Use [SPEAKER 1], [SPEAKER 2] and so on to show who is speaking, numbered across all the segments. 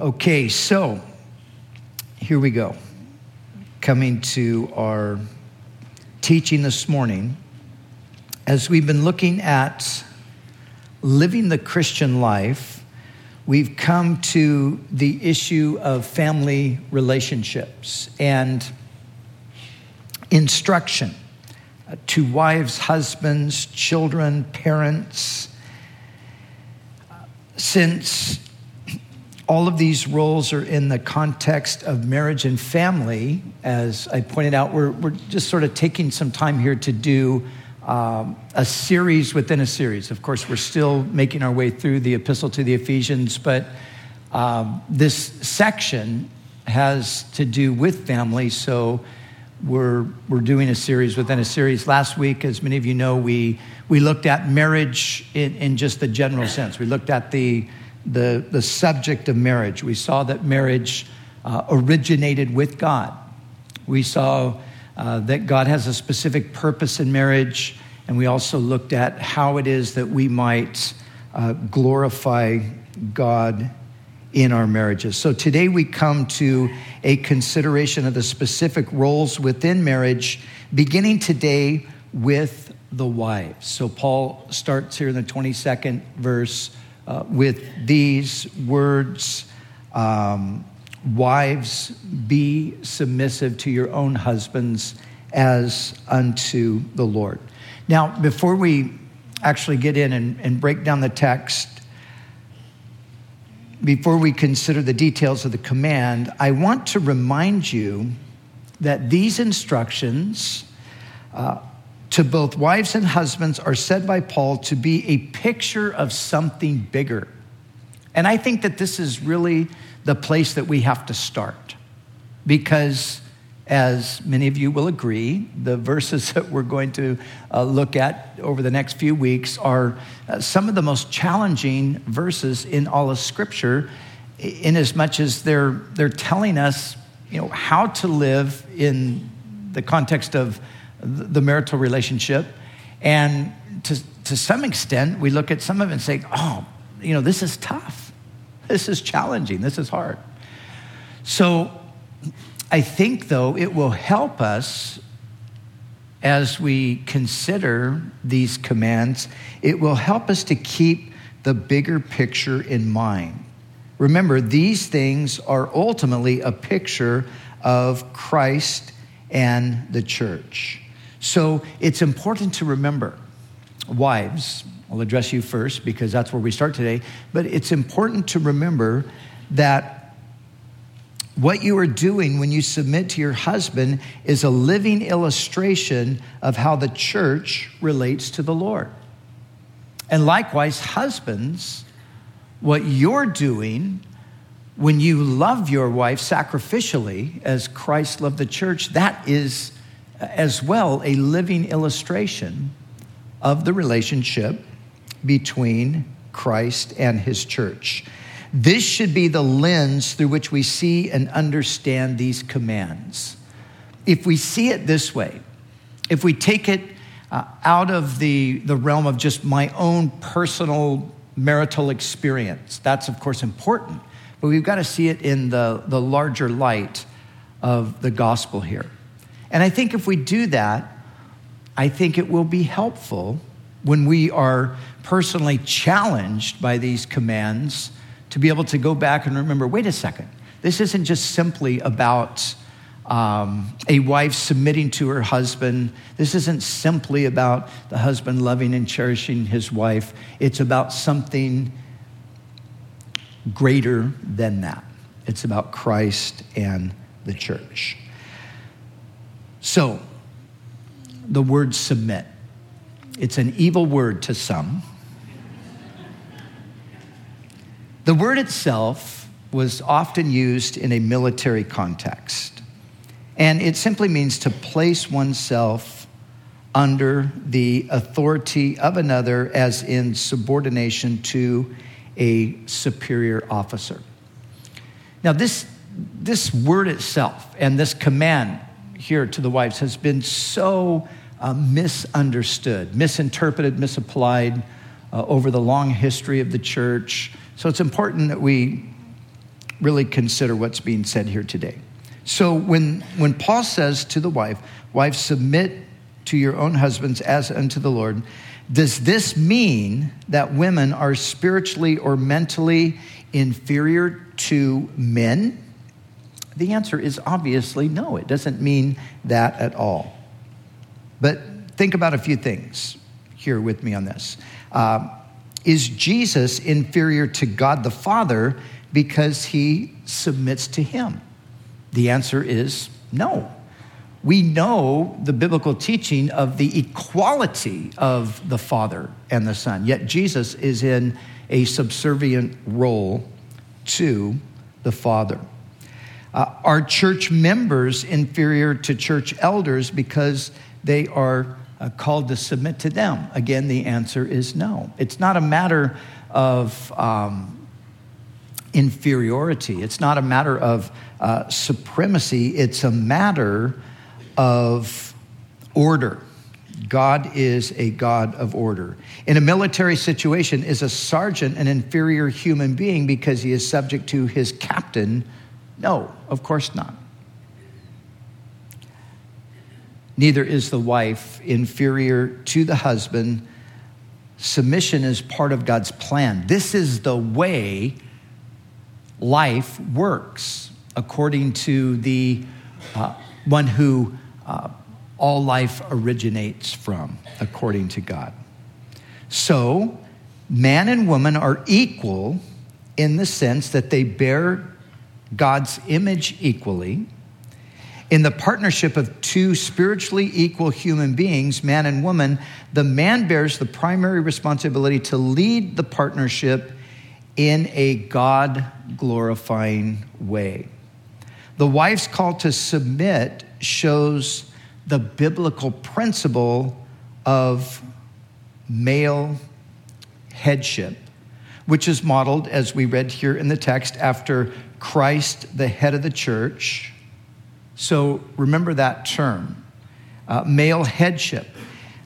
[SPEAKER 1] Okay, so here we go. Coming to our teaching this morning, as we've been looking at living the Christian life, we've come to the issue of family relationships and instruction to wives, husbands, children, parents. Since all of these roles are in the context of marriage and family. As I pointed out, we're, we're just sort of taking some time here to do um, a series within a series. Of course, we're still making our way through the epistle to the Ephesians, but um, this section has to do with family. So we're, we're doing a series within a series. Last week, as many of you know, we, we looked at marriage in, in just the general sense. We looked at the the, the subject of marriage. We saw that marriage uh, originated with God. We saw uh, that God has a specific purpose in marriage, and we also looked at how it is that we might uh, glorify God in our marriages. So today we come to a consideration of the specific roles within marriage, beginning today with the wives. So Paul starts here in the 22nd verse uh, with these words um, Wives, be submissive to your own husbands as unto the Lord. Now, before we actually get in and, and break down the text, before we consider the details of the command, I want to remind you that these instructions uh, to both wives and husbands are said by Paul to be a picture of something bigger. And I think that this is really the place that we have to start because, as many of you will agree, the verses that we're going to uh, look at over the next few weeks are uh, some of the most challenging verses in all of Scripture, in as much as they're, they're telling us you know, how to live in the context of the marital relationship. And to, to some extent, we look at some of it and say, oh, you know, this is tough. This is challenging. This is hard. So I think, though, it will help us as we consider these commands, it will help us to keep the bigger picture in mind. Remember, these things are ultimately a picture of Christ and the church. So it's important to remember, wives, I'll address you first because that's where we start today, but it's important to remember that what you are doing when you submit to your husband is a living illustration of how the church relates to the Lord. And likewise, husbands, what you're doing when you love your wife sacrificially as Christ loved the church, that is as well a living illustration of the relationship between Christ and his church. This should be the lens through which we see and understand these commands. If we see it this way, if we take it uh, out of the, the realm of just my own personal marital experience, that's of course important, but we've got to see it in the, the larger light of the gospel here. And I think if we do that, I think it will be helpful when we are personally challenged by these commands to be able to go back and remember wait a second, this isn't just simply about um, a wife submitting to her husband. This isn't simply about the husband loving and cherishing his wife. It's about something greater than that. It's about Christ and the church. So, the word submit. It's an evil word to some. The word itself was often used in a military context, and it simply means to place oneself under the authority of another, as in subordination to a superior officer. Now, this, this word itself and this command here to the wives has been so uh, misunderstood, misinterpreted, misapplied uh, over the long history of the church. So it's important that we really consider what's being said here today. So when, when Paul says to the wife, Wife, submit to your own husbands as unto the Lord, does this mean that women are spiritually or mentally inferior to men? The answer is obviously no. It doesn't mean that at all. But think about a few things here with me on this. Uh, is Jesus inferior to God the Father because he submits to him? The answer is no. We know the biblical teaching of the equality of the Father and the Son, yet Jesus is in a subservient role to the Father. Uh, are church members inferior to church elders because they are uh, called to submit to them? Again, the answer is no. It's not a matter of um, inferiority, it's not a matter of uh, supremacy, it's a matter of order. God is a God of order. In a military situation, is a sergeant an inferior human being because he is subject to his captain? No, of course not. Neither is the wife inferior to the husband. Submission is part of God's plan. This is the way life works, according to the uh, one who uh, all life originates from, according to God. So, man and woman are equal in the sense that they bear God's image equally. In the partnership of two spiritually equal human beings, man and woman, the man bears the primary responsibility to lead the partnership in a God glorifying way. The wife's call to submit shows the biblical principle of male headship, which is modeled, as we read here in the text, after Christ, the head of the church. So remember that term uh, male headship.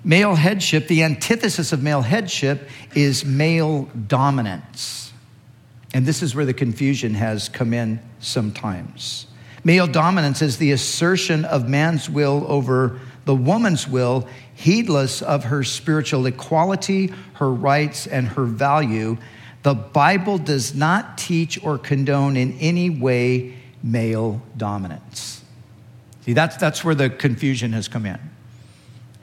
[SPEAKER 1] Male headship, the antithesis of male headship is male dominance. And this is where the confusion has come in sometimes. Male dominance is the assertion of man's will over the woman's will, heedless of her spiritual equality, her rights, and her value. The Bible does not teach or condone in any way male dominance. See, that's, that's where the confusion has come in.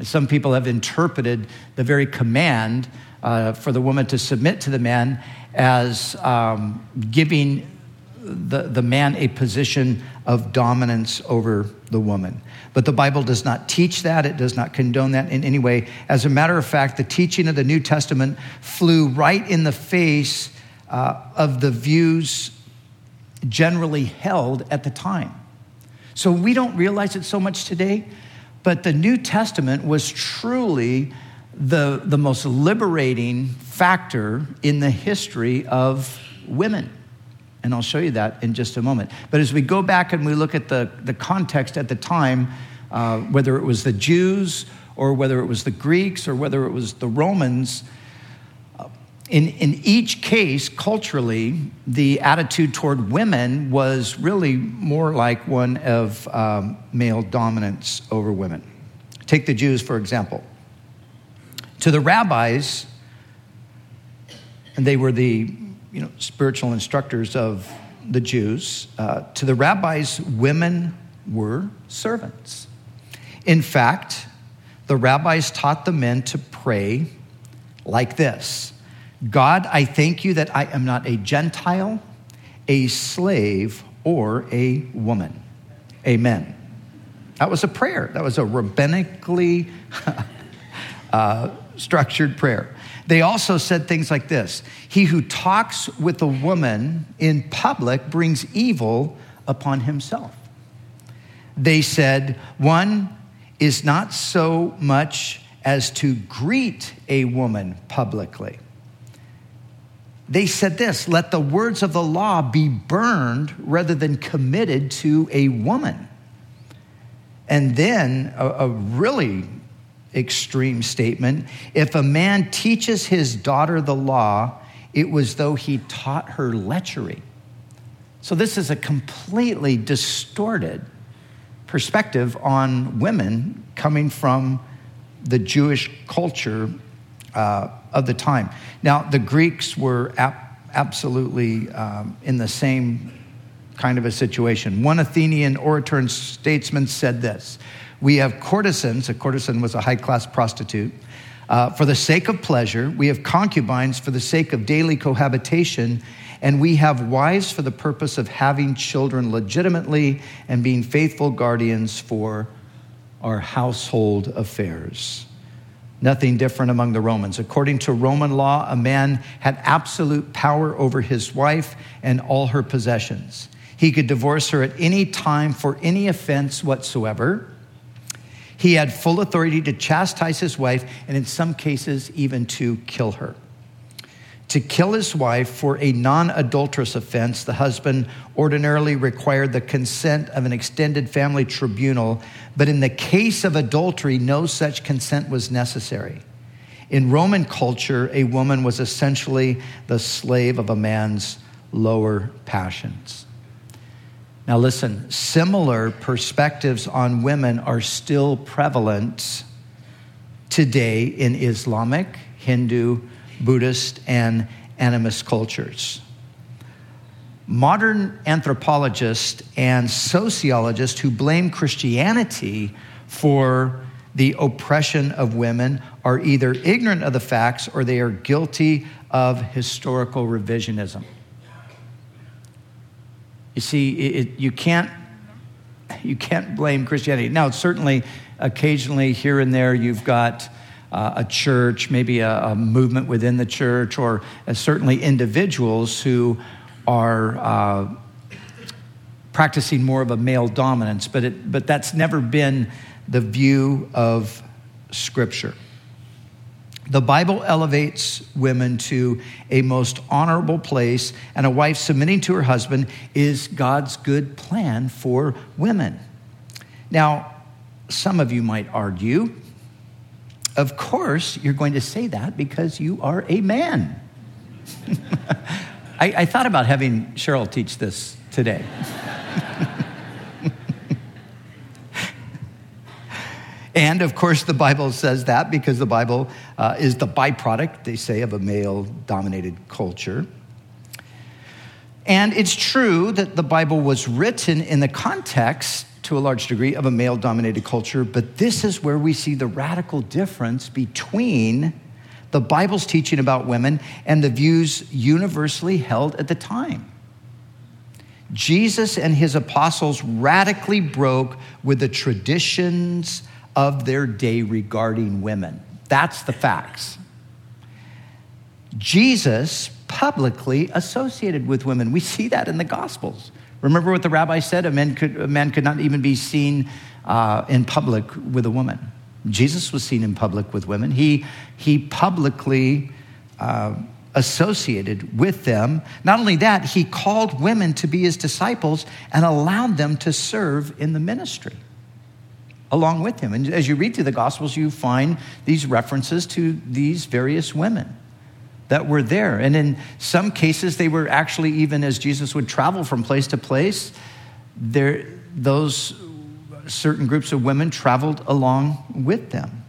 [SPEAKER 1] Some people have interpreted the very command uh, for the woman to submit to the man as um, giving the, the man a position of dominance over the woman. But the Bible does not teach that, it does not condone that in any way. As a matter of fact, the teaching of the New Testament flew right in the face uh, of the views generally held at the time. So we don't realize it so much today, but the New Testament was truly the, the most liberating factor in the history of women. And I'll show you that in just a moment. But as we go back and we look at the, the context at the time, uh, whether it was the Jews or whether it was the Greeks or whether it was the Romans, uh, in, in each case, culturally, the attitude toward women was really more like one of um, male dominance over women. Take the Jews, for example. To the rabbis, and they were the you know, spiritual instructors of the Jews, uh, to the rabbis, women were servants. In fact, the rabbis taught the men to pray like this God, I thank you that I am not a Gentile, a slave, or a woman. Amen. That was a prayer. That was a rabbinically uh, structured prayer. They also said things like this He who talks with a woman in public brings evil upon himself. They said, One is not so much as to greet a woman publicly. They said this let the words of the law be burned rather than committed to a woman. And then a, a really extreme statement. If a man teaches his daughter the law, it was though he taught her lechery. So, this is a completely distorted perspective on women coming from the Jewish culture uh, of the time. Now, the Greeks were ap- absolutely um, in the same kind of a situation. One Athenian orator and statesman said this We have courtesans, a courtesan was a high class prostitute, uh, for the sake of pleasure, we have concubines for the sake of daily cohabitation and we have wives for the purpose of having children legitimately and being faithful guardians for our household affairs. Nothing different among the Romans. According to Roman law, a man had absolute power over his wife and all her possessions. He could divorce her at any time for any offense whatsoever. He had full authority to chastise his wife and, in some cases, even to kill her to kill his wife for a non adulterous offense, the husband ordinarily required the consent of an extended family tribunal, but in the case of adultery, no such consent was necessary. In Roman culture, a woman was essentially the slave of a man's lower passions. Now, listen, similar perspectives on women are still prevalent today in Islamic, Hindu, Buddhist, and animist cultures. Modern anthropologists and sociologists who blame Christianity for the oppression of women are either ignorant of the facts or they are guilty of historical revisionism. You see, it, you, can't, you can't blame Christianity. Now, certainly, occasionally, here and there, you've got uh, a church, maybe a, a, movement within the church, or uh, certainly individuals who are uh, practicing more of a male dominance. But, it, but that's never been the view of Scripture. The Bible elevates women to a most honorable place, and a wife submitting to her husband is God's good plan for women. Now, some of you might argue of course, you're going to say that because you are a man. I, I, thought about having Cheryl teach this today. and of course, the Bible says that because the Bible uh, is the byproduct, they say, of a male dominated culture. And it's true that the Bible was written in the context to a large degree of a male dominated culture, but this is where we see the radical difference between the Bible's teaching about women and the views universally held at the time. Jesus and his apostles radically broke with the traditions of their day regarding women. That's the facts. Jesus publicly associated with women. We see that in the Gospels. Remember what the rabbi said? A man could, a man could not even be seen uh, in public with a woman. Jesus was seen in public with women. He, he publicly uh, associated with them. Not only that, he called women to be his disciples and allowed them to serve in the ministry along with him. And as you read through the Gospels, you find these references to these various women that were there. And in some cases, they were actually, even as Jesus would travel from place to place, there, those certain groups of women traveled along with them.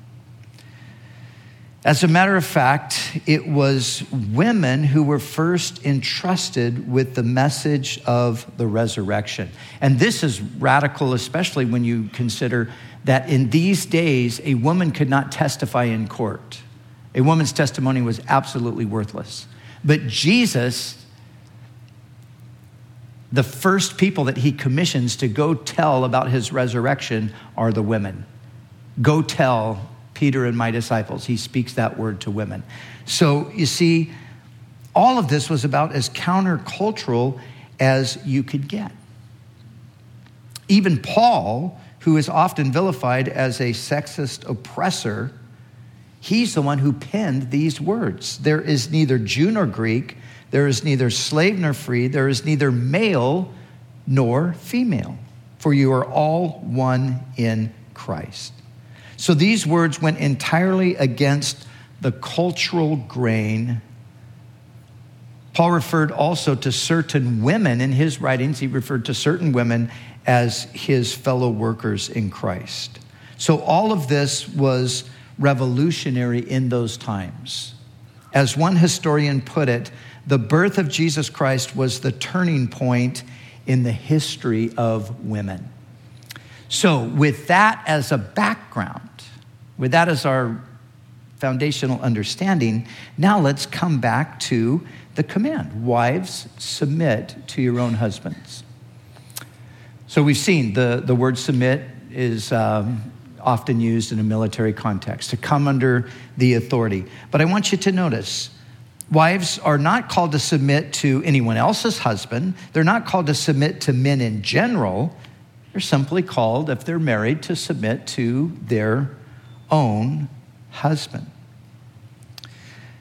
[SPEAKER 1] As a matter of fact, it was women who were first entrusted with the message of the resurrection. And this is radical, especially when you consider that in these days, a woman could not testify in court. A woman's testimony was absolutely worthless. But Jesus, the first people that he commissions to go tell about his resurrection are the women. Go tell Peter and my disciples. He speaks that word to women. So you see, all of this was about as countercultural as you could get. Even Paul, who is often vilified as a sexist oppressor, He's the one who penned these words. There is neither Jew nor Greek, there is neither slave nor free, there is neither male nor female, for you are all one in Christ. So these words went entirely against the cultural grain Paul referred also to certain women in his writings, he referred to certain women as his fellow workers in Christ. So all of this was revolutionary in those times. As one historian put it, the birth of Jesus Christ was the turning point in the history of women. So, with that as a background, with that as our foundational understanding, now let's come back to the command Wives, submit to your own husbands. So, we've seen the, the word submit is um, often used in a military context to come under the authority. But I want you to notice Wives are not called to submit to anyone else's husband. They're not called to submit to men in general. They're simply called, if they're married, to submit to their own husband.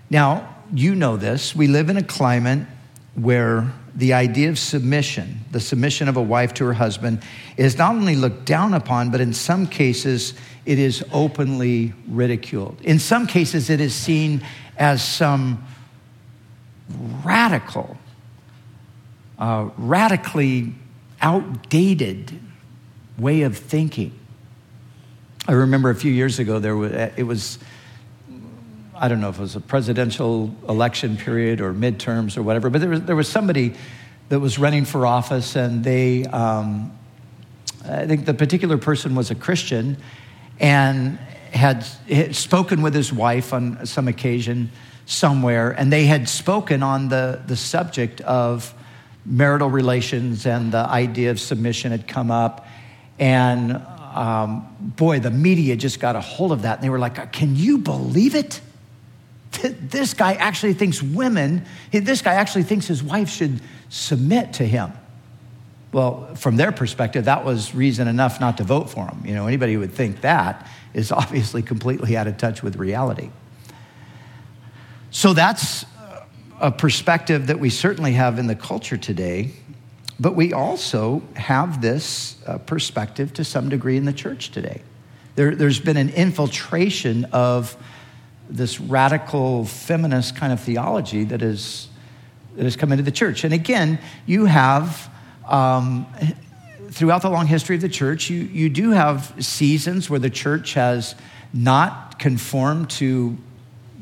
[SPEAKER 1] Now, you know this. We live in a climate where the idea of submission, the submission of a wife to her husband, is not only looked down upon, but in some cases, it is openly ridiculed. In some cases, it is seen as some radical, uh, radically outdated way of thinking. I remember a few years ago, there was, it was, I don't know if it was a presidential election period or midterms or whatever, but there was, there was somebody that was running for office, and they, um, I think the particular person was a Christian and had, had spoken with his wife on some occasion somewhere, and they had spoken on the, the subject of marital relations and the idea of submission had come up. And um, boy, the media just got a hold of that. And they were like, Can you believe it? This guy actually thinks women, this guy actually thinks his wife should submit to him. Well, from their perspective, that was reason enough not to vote for him. You know, anybody who would think that is obviously completely out of touch with reality. So that's a perspective that we certainly have in the culture today, but we also have this uh, perspective to some degree in the church today. There, there's been an infiltration of this radical feminist kind of theology that, is, that has come into the church. And again, you have, um, throughout the long history of the church, you, you do have seasons where the church has not conformed to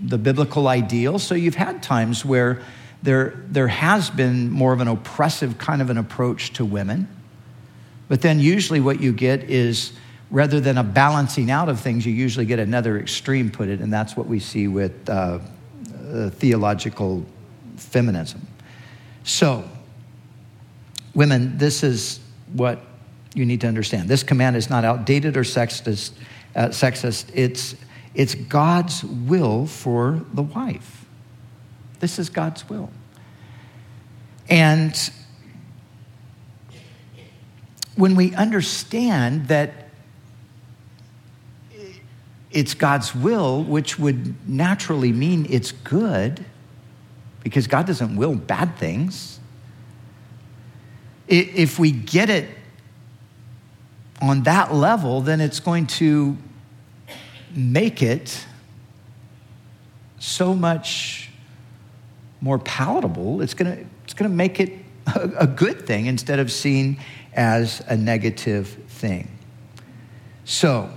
[SPEAKER 1] the biblical ideal. So you've had times where there, there has been more of an oppressive kind of an approach to women. But then usually what you get is rather than a balancing out of things, you usually get another extreme put it, and that's what we see with uh, uh, theological feminism. So, women, this is what you need to understand. This command is not outdated or sexist. Uh, sexist. It's it's God's will for the wife. This is God's will. And when we understand that it's God's will, which would naturally mean it's good, because God doesn't will bad things. If we get it on that level, then it's going to make it so much more palatable. It's going to it's going to make it a, a good thing instead of seen as a negative thing. So,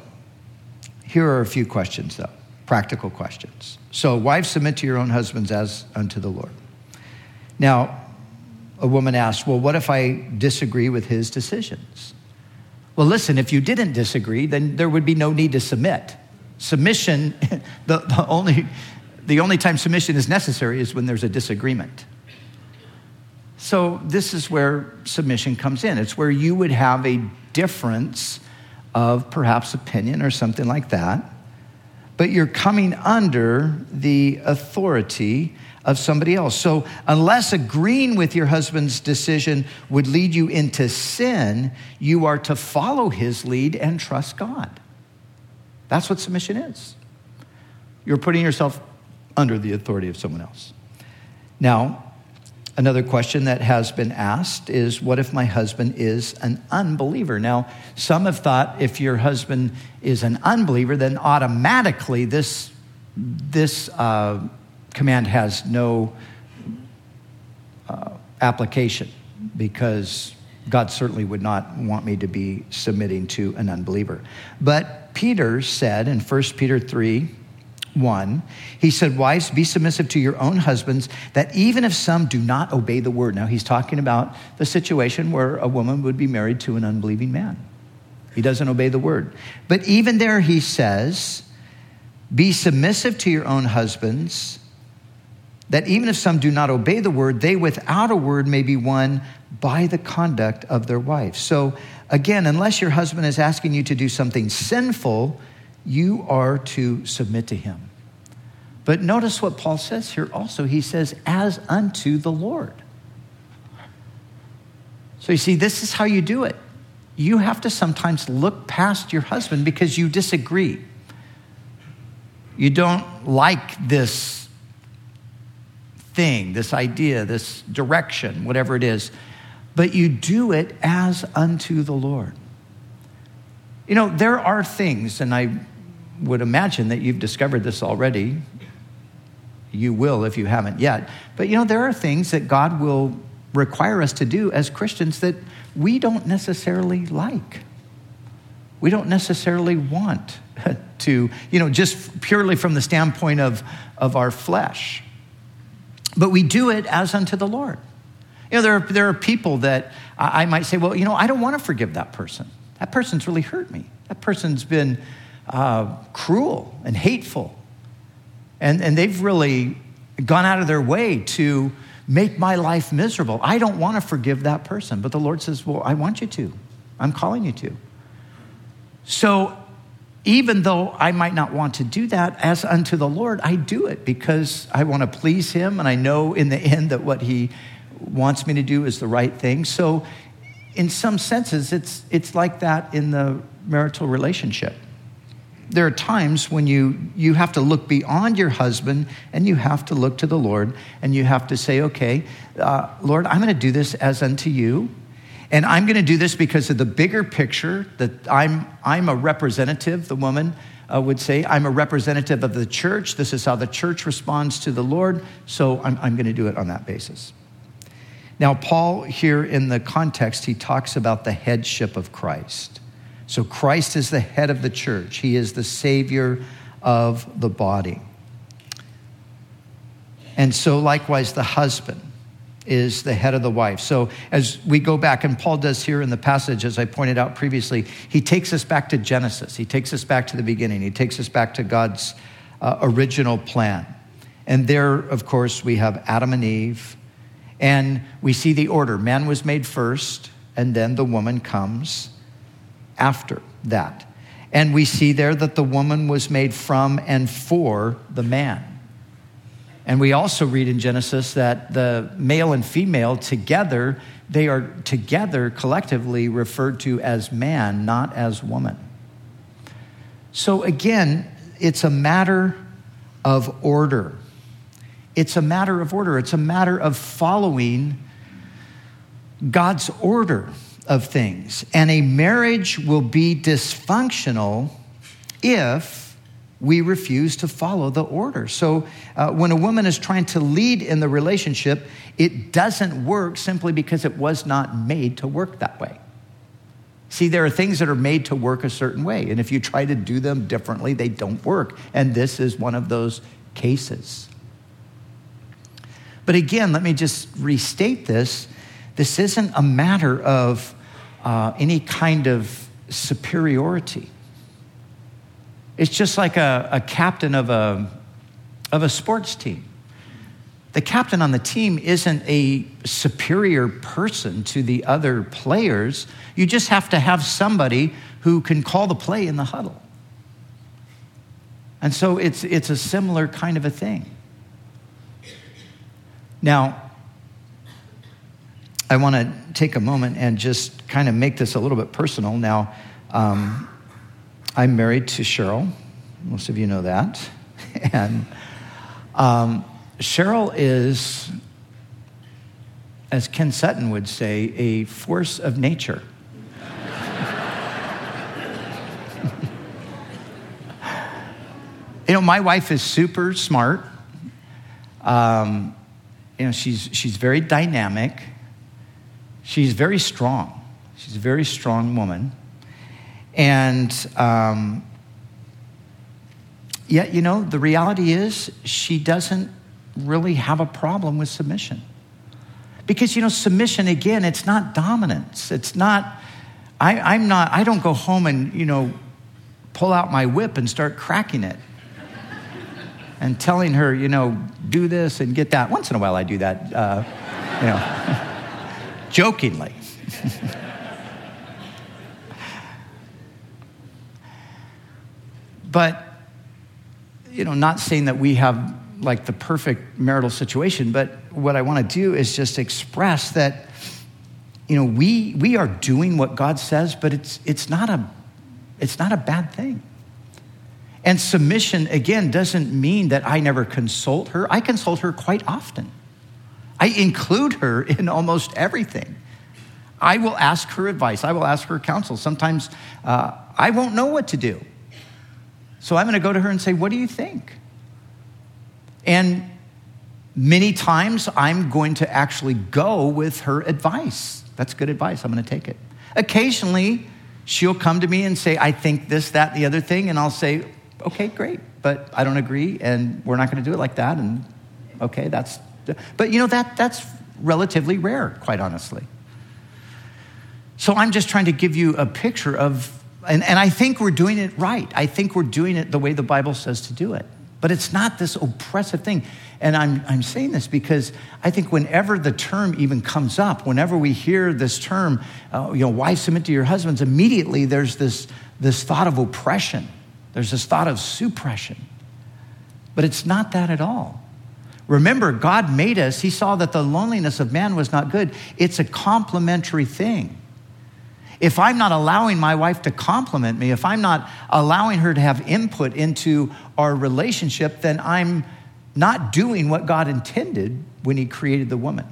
[SPEAKER 1] here are a few questions, though, practical questions. So, wives, submit to your own husbands as unto the Lord. Now, a woman asked, Well, what if I disagree with his decisions? Well, listen, if you didn't disagree, then there would be no need to submit. Submission, the, the, only, the only time submission is necessary is when there's a disagreement. So, this is where submission comes in. It's where you would have a difference of perhaps opinion or something like that, but you're coming under the authority of somebody else. So, unless agreeing with your husband's decision would lead you into sin, you are to follow his lead and trust God. That's what submission is. You're putting yourself under the authority of someone else. Now, another question that has been asked is what if my husband is an unbeliever? Now, some have thought if your husband is an unbeliever, then automatically this, this uh, command has no application because God certainly would not want me to be submitting to an unbeliever. But Peter said in 1 Peter 3 1, he said, Wives, be submissive to your own husbands, that even if some do not obey the word. Now, he's talking about the situation where a woman would be married to an unbelieving man. He doesn't obey the word. But even there, he says, Be submissive to your own husbands, that even if some do not obey the word, they without a word may be won by the conduct of their wife. So, again, unless your husband is asking you to do something sinful, you are to submit to him. But notice what Paul says here also. He says, as unto the Lord. So you see, this is how you do it. You have to sometimes look past your husband because you disagree. You don't like this thing, this idea, this direction, whatever it is, but you do it as unto the Lord. You know, there are things, and I would imagine that you've discovered this already. You will if you haven't yet. But you know, there are things that God will require us to do as Christians that we don't necessarily like. We don't necessarily want to, you know, just purely from the standpoint of, of our flesh. But we do it as unto the Lord. You know, there are, there are people that I might say, well, you know, I don't want to forgive that person. That person's really hurt me. That person's been uh, cruel and hateful. And, and they've really gone out of their way to make my life miserable. I don't want to forgive that person. But the Lord says, Well, I want you to. I'm calling you to. So even though I might not want to do that as unto the Lord, I do it because I want to please Him and I know in the end that what He wants me to do is the right thing. So, in some senses, it's, it's like that in the marital relationship there are times when you, you have to look beyond your husband and you have to look to the Lord and you have to say, okay, uh, Lord, I'm going to do this as unto you. And I'm going to do this because of the bigger picture that I'm, I'm a representative, the woman uh, would say. I'm a representative of the church. This is how the church responds to the Lord. So I'm, I'm going to do it on that basis. Now, Paul, here in the context, he talks about the headship of Christ. So Christ is the head of the church, He is the Savior of the body. And so, likewise, the husband is the head of the wife. So, as we go back, and Paul does here in the passage, as I pointed out previously, he takes us back to Genesis. He takes us back to the beginning. He takes us back to God's uh, original plan. And there, of course, we have Adam and Eve. And we see the order man was made first, and then the woman comes after that. And we see there that the woman was made from and for the man. And we also read in Genesis that the male and female together, they are together collectively referred to as man, not as woman. So again, it's a matter of order. It's a matter of order. It's a matter of following God's order of things. And a marriage will be dysfunctional if we refuse to follow the order. So, uh, when a woman is trying to lead in the relationship, it doesn't work simply because it was not made to work that way. See, there are things that are made to work a certain way, and if you try to do them differently, they don't work. And this is one of those cases. But again, let me just restate this. This isn't a matter of uh, any kind of superiority. It's just like a, a captain of a, of a sports team. The captain on the team isn't a superior person to the other players. You just have to have somebody who can call the play in the huddle. And so it's, it's a similar kind of a thing. Now, I want to take a moment and just kind of make this a little bit personal. Now, um, I'm married to Cheryl. Most of you know that. and um, Cheryl is, as Ken Sutton would say, a force of nature. you know, my wife is super smart. Um, you know, she's, she's very dynamic. She's very strong. She's a very strong woman. And um, yet, you know, the reality is she doesn't really have a problem with submission. Because, you know, submission, again, it's not dominance. It's not, I, I'm not, I don't go home and, you know, pull out my whip and start cracking it and telling her, you know, do this and get that. Once in a while I do that, uh, you know, jokingly. but, you know, not saying that we have like the perfect marital situation, but what I want to do is just express that, you know, we, we are doing what God says, but it's, it's, not a, it's not a bad thing. And submission, again, doesn't mean that I never consult her. I consult her quite often. I include her in almost everything. I will ask her advice, I will ask her counsel. Sometimes uh, I won't know what to do. So I'm going to go to her and say, What do you think? And many times I'm going to actually go with her advice. That's good advice. I'm going to take it. Occasionally, she'll come to me and say, I think this, that, the other thing. And I'll say, okay, great, but I don't agree, and we're not going to do it like that. And okay, that's, but you know, that, that's relatively rare, quite honestly. So I'm just trying to give you a picture of, and, and I think we're doing it right. I think we're doing it the way the Bible says to do it. But it's not this oppressive thing. And I'm, I'm saying this because I think whenever the term even comes up, whenever we hear this term, uh, you know, wives submit to your husbands, immediately there's this, this thought of oppression. There's this thought of suppression. But it's not that at all. Remember, God made us, He saw that the loneliness of man was not good. It's a complementary thing. If I'm not allowing my wife to complement me, if I'm not allowing her to have input into our relationship, then I'm not doing what God intended when He created the woman.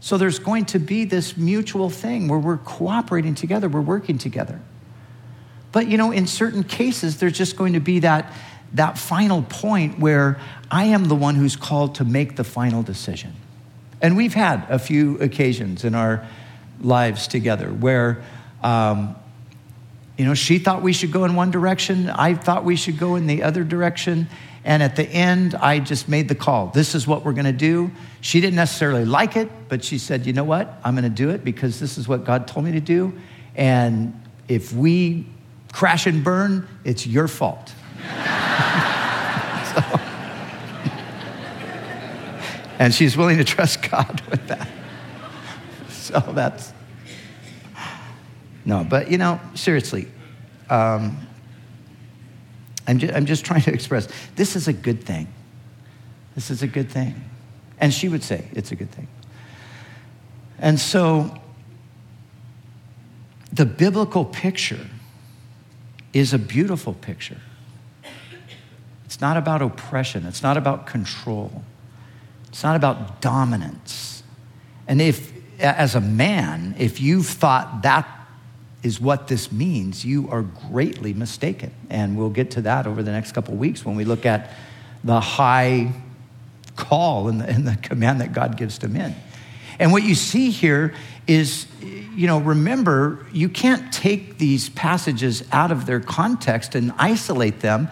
[SPEAKER 1] So there's going to be this mutual thing where we're cooperating together, we're working together. But you know, in certain cases, there's just going to be that, that final point where I am the one who's called to make the final decision. And we've had a few occasions in our lives together where, um, you know, she thought we should go in one direction, I thought we should go in the other direction. And at the end, I just made the call. This is what we're going to do. She didn't necessarily like it, but she said, you know what? I'm going to do it because this is what God told me to do. And if we crash and burn, it's your fault. so, and she's willing to trust God with that. So that's, no, but you know, seriously, um, I'm, just, I'm just trying to express this is a good thing. This is a good thing. And she would say it's a good thing. And so the biblical picture is a beautiful picture. It's not about oppression, it's not about control, it's not about dominance. And if, as a man, if you've thought that is what this means, you are greatly mistaken. And we'll get to that over the next couple weeks when we look at the high call and the, and the command that God gives to men. And what you see here is you know, remember, you can't take these passages out of their context and isolate them.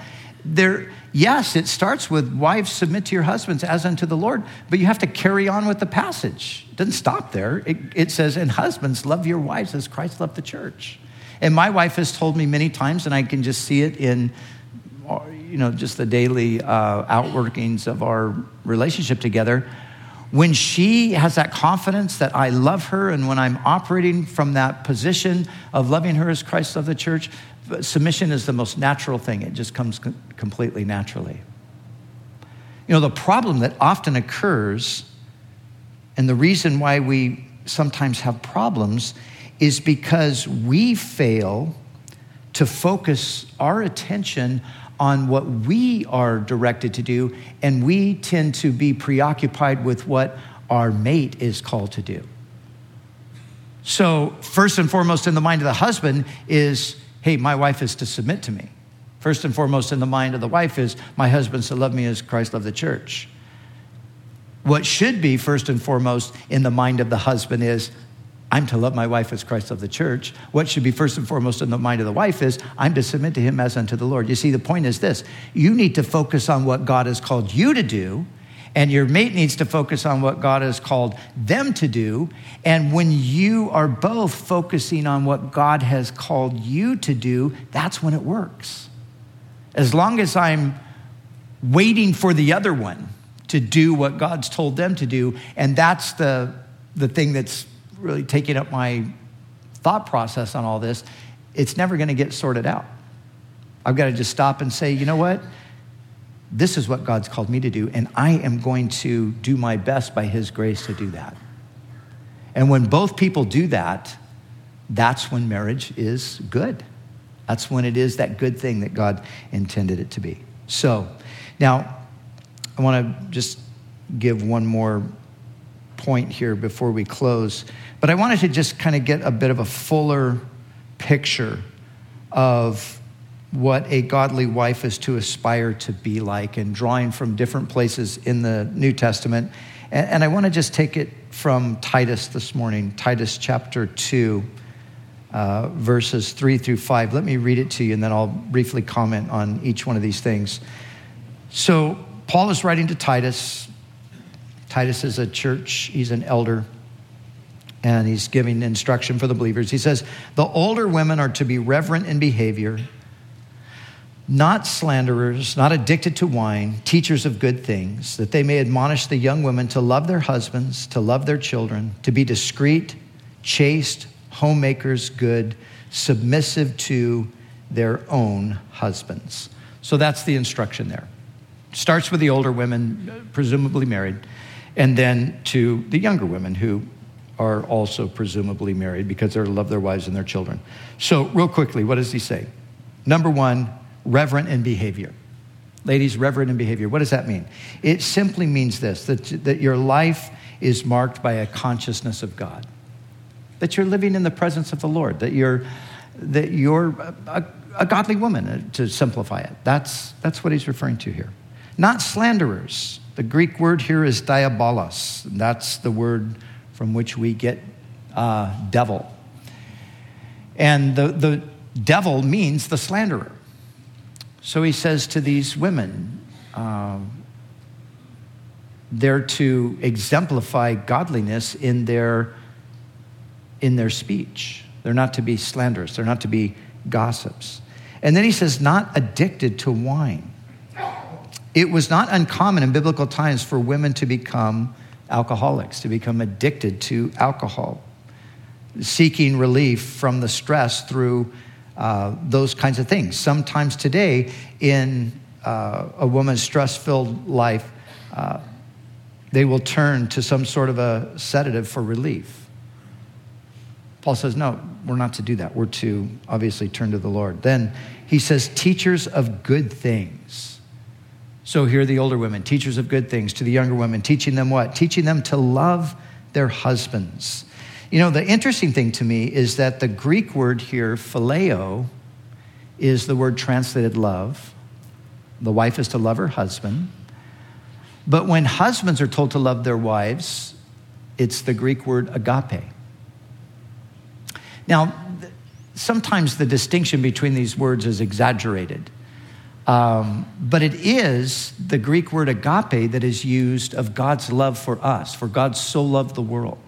[SPEAKER 1] They're, yes, it starts with wives submit to your husbands as unto the Lord, but you have to carry on with the passage. It doesn't stop there. It, it says, and husbands, love your wives as Christ loved the church. And my wife has told me many times, and I can just see it in, you know, just the daily uh, outworkings of our relationship together when she has that confidence that I love her, and when I'm operating from that position of loving her as Christ loved the church, submission is the most natural thing. It just comes completely naturally. You know, the problem that often occurs, and the reason why we sometimes have problems, is because we fail to focus our attention on what we are directed to do, and we tend to be preoccupied with what our mate is called to do. So, first and foremost in the mind of the husband is, hey, my wife is to submit to me. First and foremost in the mind of the wife is, my husband's to love me as Christ loved the church. What should be first and foremost in the mind of the husband is, I'm to love my wife as Christ of the church. What should be first and foremost in the mind of the wife is, I'm to submit to him as unto the Lord. You see, the point is this you need to focus on what God has called you to do, and your mate needs to focus on what God has called them to do. And when you are both focusing on what God has called you to do, that's when it works. As long as I'm waiting for the other one, to do what God's told them to do. And that's the, the thing that's really taking up my thought process on all this. It's never going to get sorted out. I've got to just stop and say, you know what? This is what God's called me to do, and I am going to do my best by His grace to do that. And when both people do that, that's when marriage is good. That's when it is that good thing that God intended it to be. So, now, I want to just give one more point here before we close. But I wanted to just kind of get a bit of a fuller picture of what a godly wife is to aspire to be like and drawing from different places in the New Testament. And, and I want to just take it from Titus this morning, Titus chapter 2, uh, verses 3 through 5. Let me read it to you and then I'll briefly comment on each one of these things. So, Paul is writing to Titus. Titus is a church, he's an elder, and he's giving instruction for the believers. He says, The older women are to be reverent in behavior, not slanderers, not addicted to wine, teachers of good things, that they may admonish the young women to love their husbands, to love their children, to be discreet, chaste, homemakers, good, submissive to their own husbands. So that's the instruction there. Starts with the older women, presumably married, and then to the younger women who are also presumably married because they love their wives and their children. So, real quickly, what does he say? Number one, reverent in behavior. Ladies, reverent in behavior. What does that mean? It simply means this that, that your life is marked by a consciousness of God, that you're living in the presence of the Lord, that you're, that you're a, a godly woman, uh, to simplify it. That's, that's what he's referring to here not slanderers. The Greek word here is diabolos. That's the word from which we get uh, devil. And the, the devil means the slanderer. So he says to these women, uh, they're to exemplify godliness in their, in their speech. They're not to be slanderous, they're not to be gossips. And then he says, not addicted to wine. It was not uncommon in biblical times for women to become alcoholics, to become addicted to alcohol, seeking relief from the stress through uh, those kinds of things. Sometimes today, in uh, a woman's stress filled life, uh, they will turn to some sort of a sedative for relief. Paul says, no, we're not to do that. We're to obviously turn to the Lord. Then he says, teachers of good things. So here the older women, teachers of good things, to the younger women, teaching them what? Teaching them to love their husbands. You know, the interesting thing to me is that the Greek word here, phileo, is the word translated love. The wife is to love her husband. But when husbands are told to love their wives, it's the Greek word agape. Now, sometimes the distinction between these words is exaggerated. Um, but it is the Greek word agape that is used of God's love for us, for God so loved the world.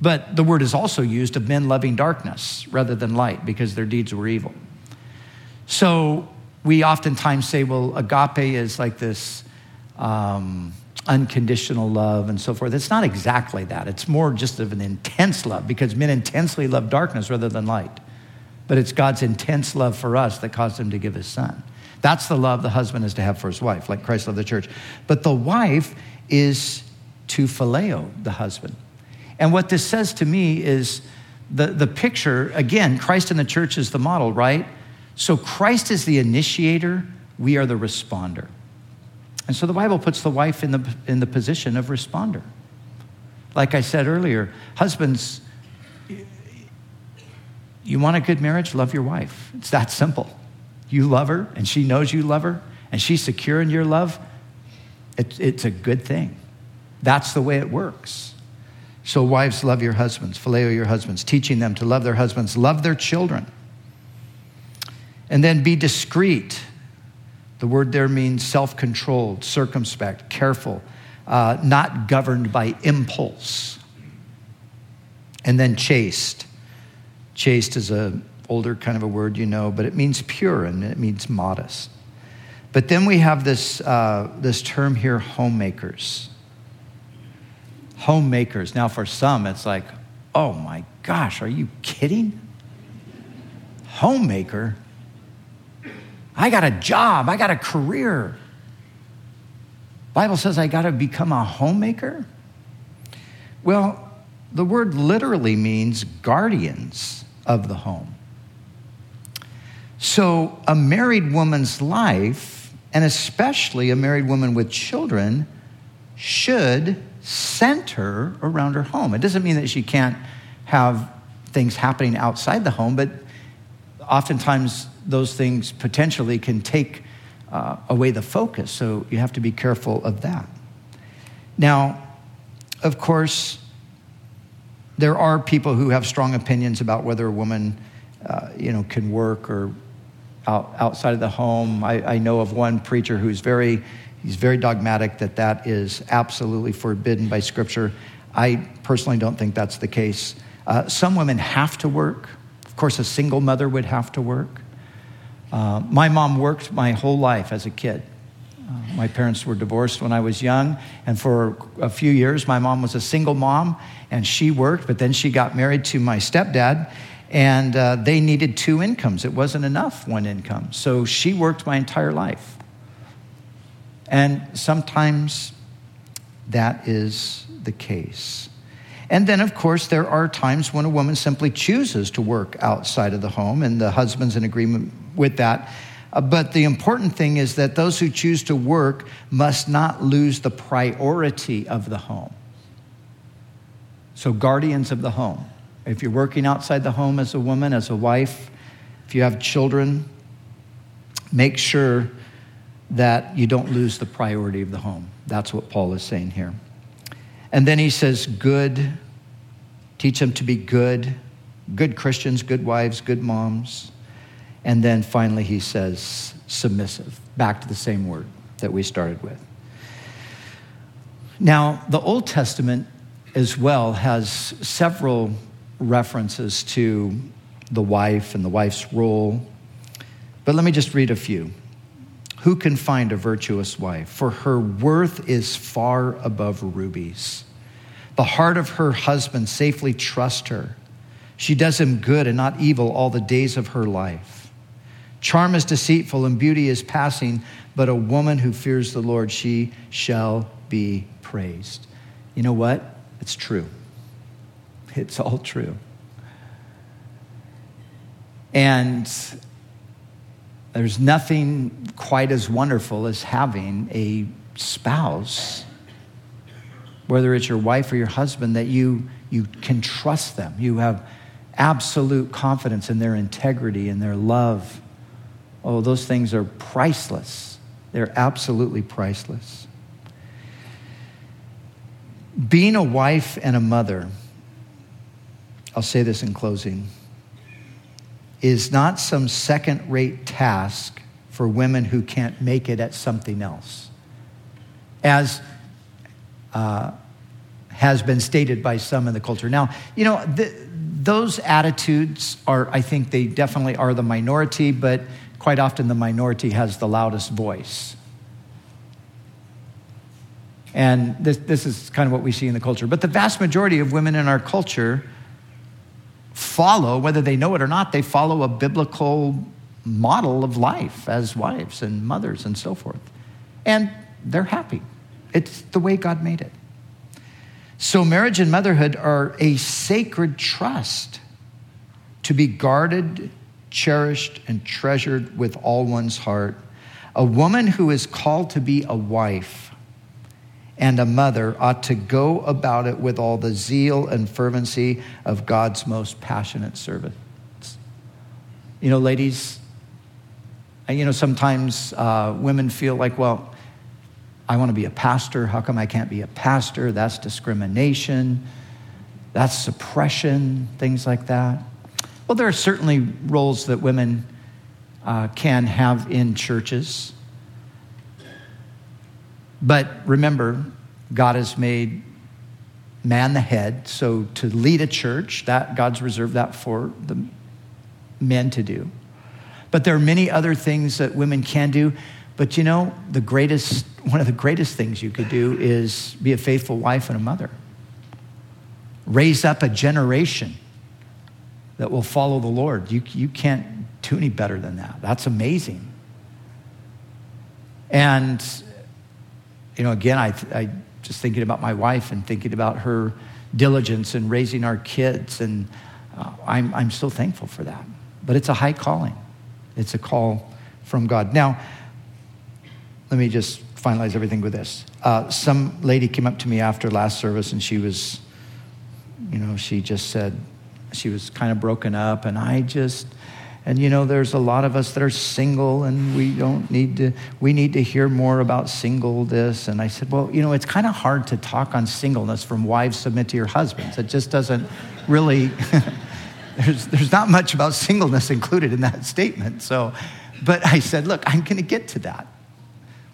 [SPEAKER 1] But the word is also used of men loving darkness rather than light because their deeds were evil. So we oftentimes say, well, agape is like this um, unconditional love and so forth. It's not exactly that. It's more just of an intense love because men intensely love darkness rather than light. But it's God's intense love for us that caused him to give his son. That's the love the husband is to have for his wife, like Christ loved the church. But the wife is to phileo the husband. And what this says to me is the, the picture, again, Christ in the church is the model, right? So Christ is the initiator, we are the responder. And so the Bible puts the wife in the, in the position of responder. Like I said earlier, husbands, you want a good marriage? Love your wife. It's that simple you love her and she knows you love her and she's secure in your love, it, it's a good thing. That's the way it works. So, wives, love your husbands, phileo your husbands, teaching them to love their husbands, love their children. And then be discreet. The word there means self controlled, circumspect, careful, uh, not governed by impulse. And then chaste. Chaste is a older kind of a word, you know, but it means pure and it means modest. But then we have this, uh, this term here, homemakers. Homemakers. Now, for some, it's like, oh my gosh, are you kidding? Homemaker? I got a job, I got a career. Bible says I got to become a homemaker? Well, the word literally means guardians of the home. So, a married woman's life, and especially a married woman with children, should center around her home. It doesn't mean that she can't have things happening outside the home, but oftentimes those things potentially can take uh, away the focus. So you have to be careful of that. Now, of course, there are people who have strong opinions about whether a woman, uh, you know, can work or out, outside of the home. I, I know of one preacher who's very, he's very dogmatic that that is absolutely forbidden by Scripture. I personally don't think that's the case. Uh, some women have to work. Of course, a single mother would have to work. Uh, my mom worked my whole life as a kid. Uh, my parents were divorced when I was young, and for a few years, my mom was a single mom, and she worked, but then she got married to my stepdad, and uh, they needed two incomes. It wasn't enough, one income. So she worked my entire life. And sometimes that is the case. And then, of course, there are times when a woman simply chooses to work outside of the home, and the husband's in agreement with that. Uh, but the important thing is that those who choose to work must not lose the priority of the home. So, guardians of the home. If you're working outside the home as a woman, as a wife, if you have children, make sure that you don't lose the priority of the home. That's what Paul is saying here. And then he says, good. Teach them to be good, good Christians, good wives, good moms. And then finally he says, submissive. Back to the same word that we started with. Now, the Old Testament as well has several references to the wife and the wife's role. But let me just read a few. Who can find a virtuous wife? For her worth is far above rubies. The heart of her husband safely trusts her. She does him good and not evil all the days of her life. Charm is deceitful and beauty is passing, but a woman who fears the Lord, she shall be praised. You know what? It's true. It's all true. And there's nothing quite as wonderful as having a spouse, whether it's your wife or your husband, that you, you can trust them. You have absolute confidence in their integrity and their love. Oh, those things are priceless. They're absolutely priceless. Being a wife and a mother, I'll say this in closing is not some second rate task for women who can't make it at something else. As uh, has been stated by some in the culture. Now, you know, those attitudes are, I think they definitely are the minority, but quite often the minority has the loudest voice. And this, this is kind of what we see in the culture. But the vast majority of women in our culture follow, whether they know it or not, they follow a biblical model of life as wives and mothers and so forth. And they're happy. It's the way God made it. So, marriage and motherhood are a sacred trust to be guarded, cherished, and treasured with all one's heart. A woman who is called to be a wife and a mother ought to go about it with all the zeal and fervency of God's most passionate servants. You know, ladies, you know, sometimes uh, women feel like, well, I want to be a pastor. How come I can't be a pastor? That's discrimination. That's suppression, things like that. Well, there are certainly roles that women uh, can have in churches. But remember, God has made man the head. So to lead a church, that God's reserved that for the men to do. But there are many other things that women can do. But you know, the greatest, one of the greatest things you could do is be a faithful wife and a mother. Raise up a generation that will follow the Lord. You, you can't do any better than that. That's amazing. And, you know, again, I, I just thinking about my wife and thinking about her diligence in raising our kids. And uh, I'm, I'm so thankful for that. But it's a high calling, it's a call from God. Now, let me just finalize everything with this. Uh, some lady came up to me after last service and she was, you know, she just said she was kind of broken up. And I just, and you know, there's a lot of us that are single and we don't need to, we need to hear more about single this. And I said, well, you know, it's kind of hard to talk on singleness from wives submit to your husbands. It just doesn't really, there's, there's not much about singleness included in that statement. So, but I said, look, I'm going to get to that.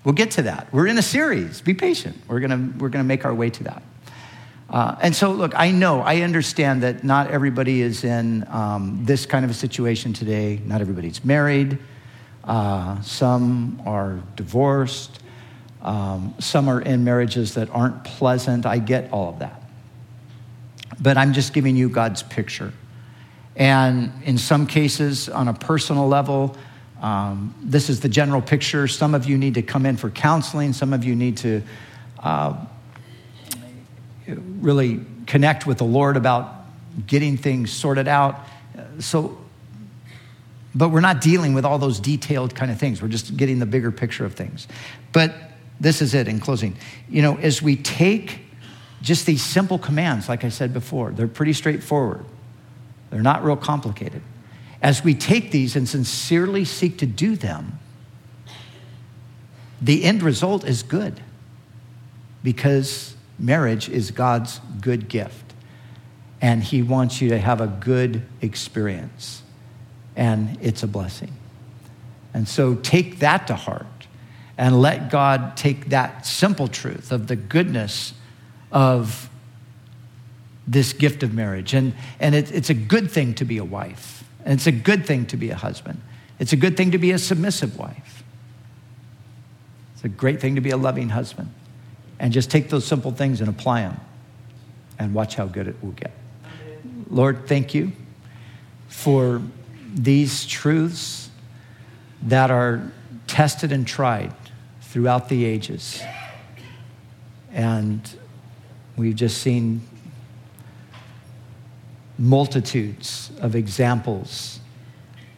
[SPEAKER 1] We'll get to that. We're in a series. Be patient. We're going to, we're going to make our way to that. Uh, and so, look, I know, I understand that not everybody is in um, this kind of a situation today. Not everybody's married. Uh, some are divorced. Um, some are in marriages that aren't pleasant. I get all of that. But I'm just giving you God's picture. And in some cases, on a personal level, um, this is the general picture. Some of you need to come in for counseling. Some of you need to uh, really connect with the Lord about getting things sorted out. So, but we're not dealing with all those detailed kind of things. We're just getting the bigger picture of things. But this is it in closing. You know, as we take just these simple commands, like I said before, they're pretty straightforward, they're not real complicated. As we take these and sincerely seek to do them, the end result is good because marriage is God's good gift. And He wants you to have a good experience. And it's a blessing. And so take that to heart and let God take that simple truth of the goodness of this gift of marriage. And, and it, it's a good thing to be a wife, and it's a good thing to be a husband. It's a good thing to be a submissive wife. It's a great thing to be a loving husband and just take those simple things and apply them and watch how good it will get. Lord, thank you for these truths that are tested and tried throughout the ages. And we've just seen multitudes of examples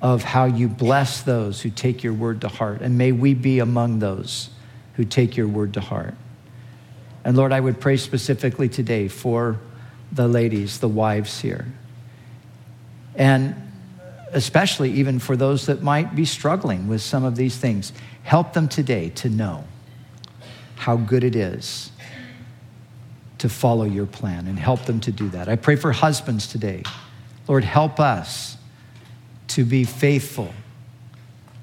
[SPEAKER 1] of how you bless those who take your word to heart. And may we be among those who take your word to heart. And Lord, I would pray specifically today for the ladies, the wives here. And especially even for those that might be struggling with some of these things. Help them today to know how good it is to follow your plan and help them to do that. I pray for husbands today. Lord, help us to be faithful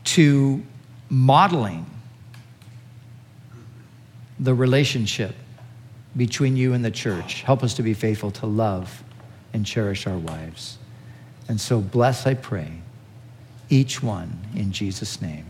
[SPEAKER 1] to modeling the relationship between you and the church. Help us to be faithful to love and cherish our wives. And so bless, I pray, each one in Jesus' name.